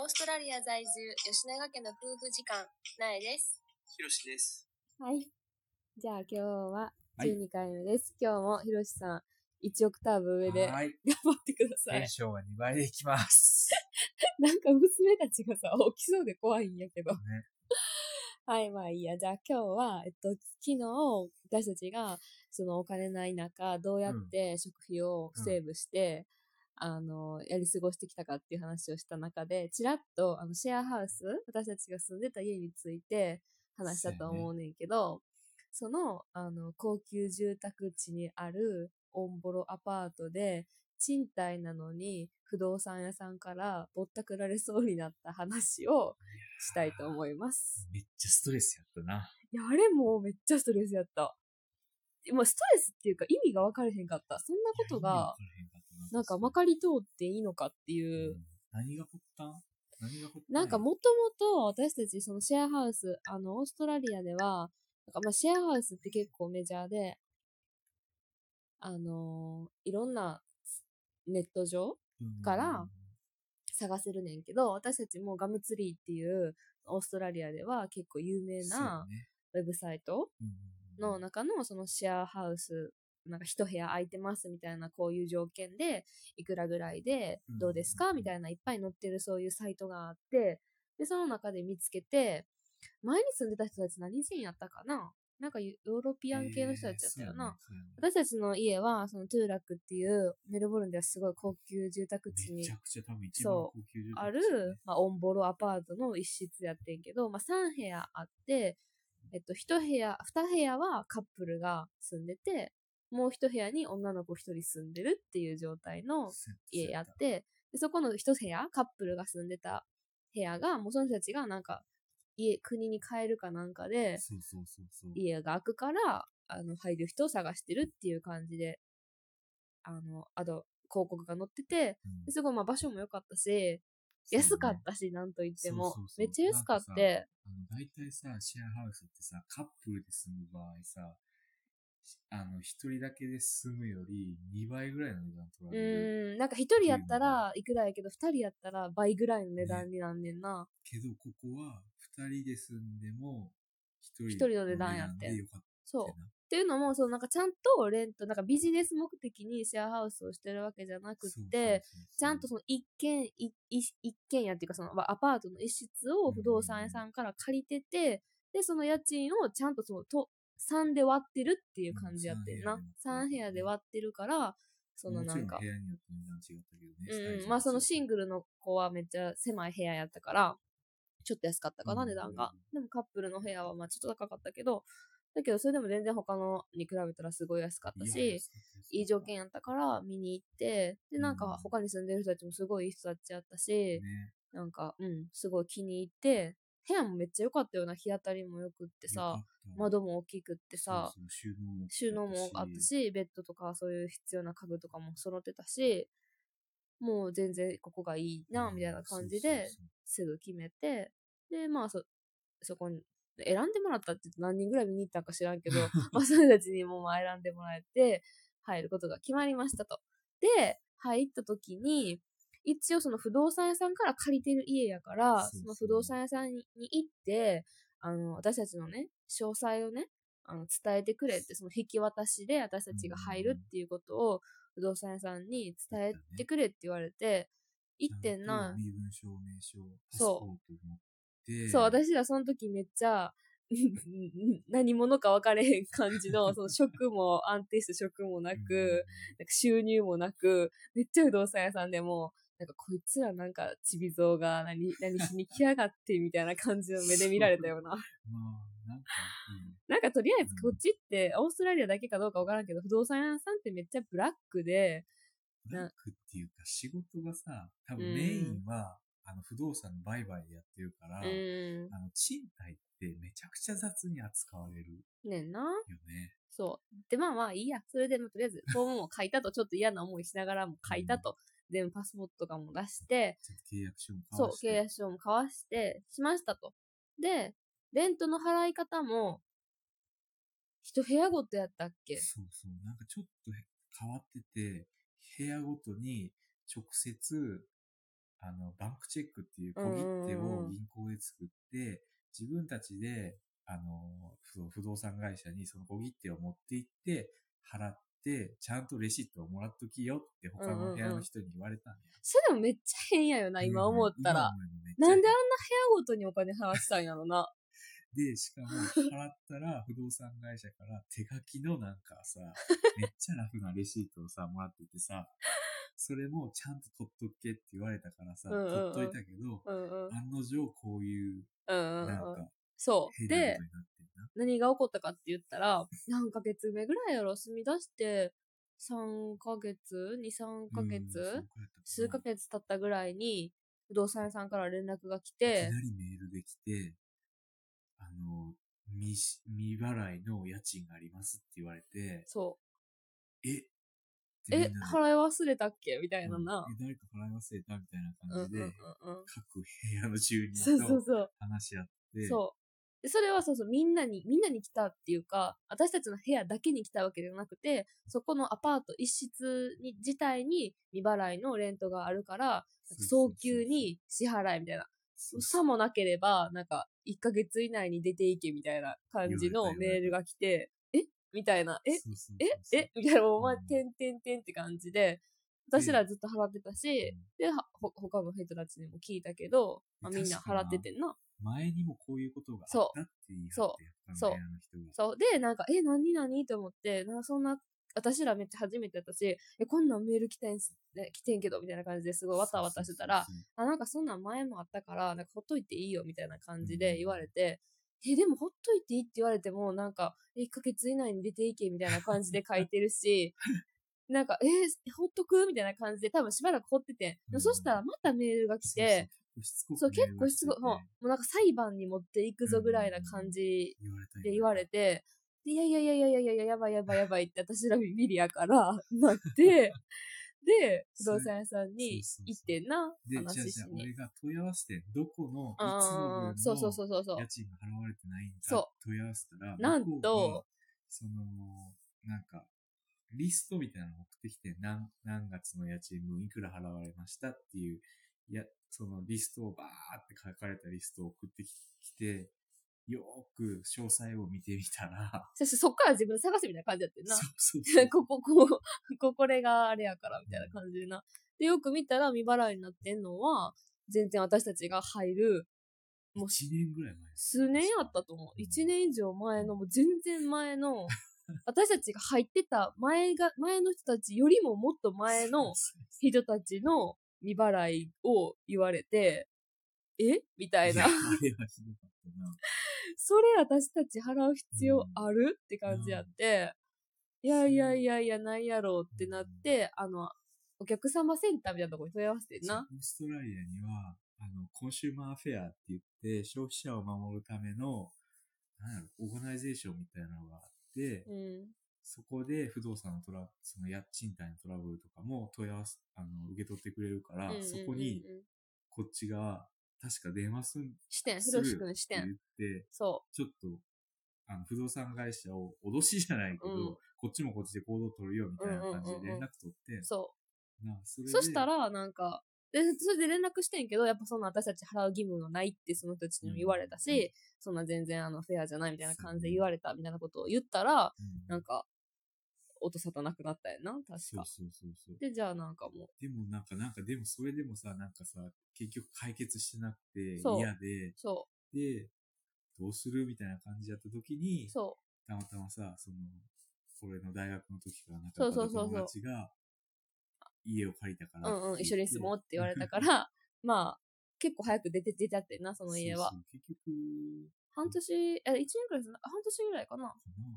オーストラリア在住、吉永家の夫婦時間、なえです。ひろしです。はい。じゃあ今日ははい12回目です。今日もひろしさん、1オクターブ上で頑はい。張ってくださいテン。ションは2倍でいきます。なんか娘たちがさ、起きそうで怖いんやけど。ね。はい、まあいいや。じゃあ今日は、えっと、昨日、私たちが、そのお金ない中、どうやって食費をセーブして、あの、やり過ごしてきたかっていう話をした中で、ちらっと、あの、シェアハウス、私たちが住んでた家について話したと思うねんけど、その、あの、高級住宅地にあるオンボロアパートで、賃貸なのに不動産屋さんからぼったくられそうになった話をしたいと思います。めっちゃストレスやったな。いや、あれもめっちゃストレスやった。まあ、ストレスっていうか意味が分かれへんかった。そんなことが、なんかまかり通っていいのかっていう。う。ん。何が発端？何が発端なんかもともと私たちそのシェアハウス、あの、オーストラリアでは、なんかまあシェアハウスって結構メジャーで、あのーいろんなネット上うんから探せるねんけど、私たちもガムツリーっていうオーストラリアでは結構有名なね。ウェブサイトうんの中のそのシェアハウス、なんか一部屋空いてますみたいなこういう条件で、いくらぐらいでうんどうですか？みたいないっぱい載ってるそういうサイトがあって、で、その中で見つけて、前に住んでた人たち何人やったかな？なんかヨーロピアン系の人たちだったよな。。えーね私たちの家は、そのトゥーラックっていうメルボルンではすごい高級住宅地にそ高級住宅ある、まあ、オンボロアパートの一室やってんけど、まあ、3部屋あって、えっと、1部屋、2部屋はカップルが住んでて、もう1部屋に女の子1人住んでるっていう状態の家やって、でそこの1部屋、カップルが住んでた部屋が、もうその人たちがなんか、家、国に帰るかなんかで。家が空くから、あの、入る人を探してるっていう感じで、あの、あと、広告が載ってて、すごいまあ場所も良かったし、安かったし、なんと言っても。めっちゃ安かっなんかて、あの、大体さ、シェアハウスってさ、カップルで住む場合さ、あの、一人だけで住むより2倍ぐらいの値段取うられる。ーん、なんか一人やったらいくらやけど、二人やったら倍ぐらいの値段になんねんな。けど、ここは二人で住んでも、一人の値段やってそう。なっていうのも、そう、なんかちゃんとレント、なんかビジネス目的にシェアハウスをしてるわけじゃなくて、ちゃんとその一軒、一軒家っていうかそのまあアパートの一室を不動産屋さんから借りてて、で、その家賃をちゃんとそのと3で割ってるっていう感じやってんな。うん3部屋で割ってるから、そのなんかもちろん部、屋によって値段違ったけどね。うんうん、まあそのシンググルの子はめっちゃ狭い部屋やったから、ちょっと安かったかな、うん値段が。でもカップルの部屋はまあちょっと高かったけど、だけどそれでも全然他のに比べたらすごい安かったし、いい条件やったから見に行って、で、なんか他に住んでる人たちもすごいいい人たちやったし、ね。なんか、うん、すごい気に入って、部屋もめっちゃ良かったような日当たりも良くってさ、窓も大きくってさ、収納もあったし、ベッドとかそういう必要な家具とかも揃ってたし、もう全然ここがいいな、みたいな感じで、すぐ決めて、で、まあそ、そこに、選んでもらったって何人ぐらい見に行ったんか知らんけど、まあそれたちにもまあ選んでもらえて、入ることが決まりましたと。で、入った時に、一応その不動産屋さんから借りてる家やから、その不動産屋さんに行って、あの、私たちのね、詳細をね、あの、伝えてくれって、その引き渡しで私たちが入るっていうことを、不動産屋さんに伝えてくれって言われて、行ってんな。身分証明書、そう。そう、私らその時めっちゃ、何者か分かれへん感じの、その職も安定した職もなく、なんか収入もなく、めっちゃ不動産屋さんでも、なんかこいつらなんかちびぞうが何、何しに来やがってみたいな感じの目で見られたような。まあ、なんか、なんかとりあえずこっちってオーストラリアだけかどうか分からんけど、不動産屋さんってめっちゃブラックで、ブラックっていうか仕事がさ、多分うんメインは、あの不動産の売買でやってるから、うん、あの賃貸ってめちゃくちゃ雑に扱われるねんな。よね。そう。で、まあまあいいや。それでもとりあえず、フォームも書いたと、ちょっと嫌な思いしながらも書いたと。全部パスポートとかも出して、契約書も交そうわ、して契約書も交わして、しましたと。で、レントの払い方も、一部屋ごとやったっけ？そうそう。なんかちょっと変わってて、部屋ごとに直接あの、バンクチェックっていう小うんうんうん切手を銀行で作って、自分たちで、あの、不不動産会社にその小切手を持って行って、払って、ちゃんとレシートをもらっときよって他の部屋の人に言われたんだよ。それでもめっちゃ変やよな、今思ったら。なんであんな部屋ごとにお金払ってたんやろな。で、しかも、払ったら、不動産会社から手書きのなんかさ、めっちゃラフなレシートをさ、もらっててさ、それもちゃんと取っとけって言われたからさ、うんうんうん取っといたけど、うんうん。案の定こういう、うんうんうん。なんか、そう。で。何が起こったかって言ったら、何ヶ月目ぐらいやろ住み出して、3ヶ月 ?2、3ヶ月、数ヶ月経ったぐらいに、不動産屋さんから連絡が来いきて、なりメールできて、あの、未し、未払いの家賃がありますって言われて、そえ？う。え、払い忘れたっけみたいなな。え、誰か払い忘れたみたいなうんうんうん感じで、うん。各部屋の住人そうそうと。話し合って、そう。でそれはそうそう、みんなに、みんなに来たっていうか、私たちの部屋だけに来たわけではなくて、そこのアパート一室に自体に未払いのレントがあるから、早急に支払いみたいな。さもなければ、なんか、1ヶ月以内に出ていけみたいな感じのメールが来て、え？みたいな、え？え？え？みたいな、お前う、ん。てんてんてんって感じで、私らずっと払ってたし、うん。で、はほ他の人たちにも聞いたけど、まあ、みんな払っててんな。前にもこういうことがあそったって言い張そって、やっそう。そう。で、なんか、え、なになにと思って、なんかそんな、私らめっちゃ初めてやったし、え、こんなんメール来てん来てんけど、みたいな感じですごいわたわたしてたら、あ、なんかそんなん前もあったから、なんかほっといていいよ、みたいな感じで言われて、え、でもほっといていいって言われても、なんか、え1ヶ月以内に出ていけ、みたいな感じで書いてるし、なんか、えーほっとくみたいな感じで、多分しばらくほっててん。でもそしたらまたメールが来て、そう、結構しつこい、もうもうなんか裁判に持っていくぞぐらいな感じで言われて、でいやいやいやいやいやいやいや、やばいやばいやばいって私らビビリやから、なって、で、不動産屋さんに行ってんな、で、じゃあ話しじゃあに。俺が問い合わせて、どこの、いつあの分あそうそうそのうそうそう家。賃が払われてないんだそ問い合わせたら、なんとが、その、なんか、リストみたいなのを送ってきて、何、何月の家賃分いくら払われましたっていう、いや、そのリストをバーって書かれたリストを送ってきて、よーく詳細を見てみたら、そしてそっから自分で探すみたいな感じやってんな。そうそう。ここ、こう、ここれがあれやから、みたいな感じでな。で、よく見たら未払いになってんのは、全然私たちが入る、もう1年ぐらい前。数年やったと思う。一年以上前の、もう全然前の、私たちが入ってた前が、前の人たちよりももっと前の人たちの未払いを言われて、え？みたいないや。あれはひどかったな。それ私たち払う必要ある？って感じやって、いやいやいやいや、ないやろうってなって、あの、お客様センターみたいなところに問い合わせてんな。オーストラリアには、あの、コンシューマーフェアって言って、消費者を守るための、なんやろ、オーガナイゼーションみたいなのがあって、うん。そこで不動産のトラその家賃貸のトラブルとかも問い合わせ、あの、受け取ってくれるから、うんうんうんうんそこに、こっちが、確か電話すん、視点、すひろしるってくん。視点。言って、そちょっと、あの、不動産会社を脅しじゃないけど、うん。こっちもこっちで行動取るよみたいな感じで連絡取って、う、そなあそれう。でそしたら、なんか、で、それで連絡してんけど、やっぱそんな私たち払う義務がないってその人たちにも言われたし、うん。そんな全然あのフェアじゃないみたいな感じで言われたみたいなことを言ったら、うん。なんか、音沙汰なくなったよな、確か。そうそうそうそう。で、じゃあなんかもでもなんか、なんか、でもそれでもさ、なんかさ、結局解決してなくて嫌でう、、そで、どうするみたいな感じやった時にう、、そたまたまさ、その、俺の大学の時から仲そう良かったそうそうそう友達が、家を借りたかう。らうんうん、一緒に住もうって言われたかから、まあ、結構早く出て、出ちゃってんな、その家は。そうそう結局、半年、え、一年くらい住んだ、半年ぐらいかな。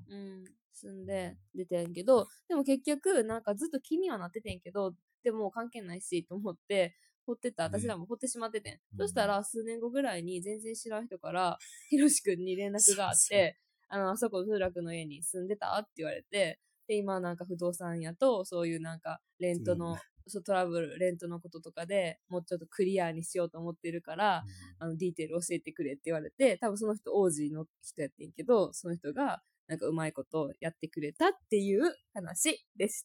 うん、住んで出てんけど、でも結局、なんかずっと気にはなっててんけど、でも関係ないし、と思って、掘ってた、私らも掘ってしまっててん。うん。そしたら、数年後ぐらいに全然知らん人から、ひろしくんに連絡があっそうて、あの、あそこ、風楽の家に住んでたって言われて、で、今なんか不動産屋と、そういうなんか、レントの、そうトラブル、レントのこととかでもうちょっとクリアにしようと思ってるから、あの、ディテール教えてくれって言われて、多分その人、王子の人やってんけど、その人が、なんかうまいことやってくれたっていう話でし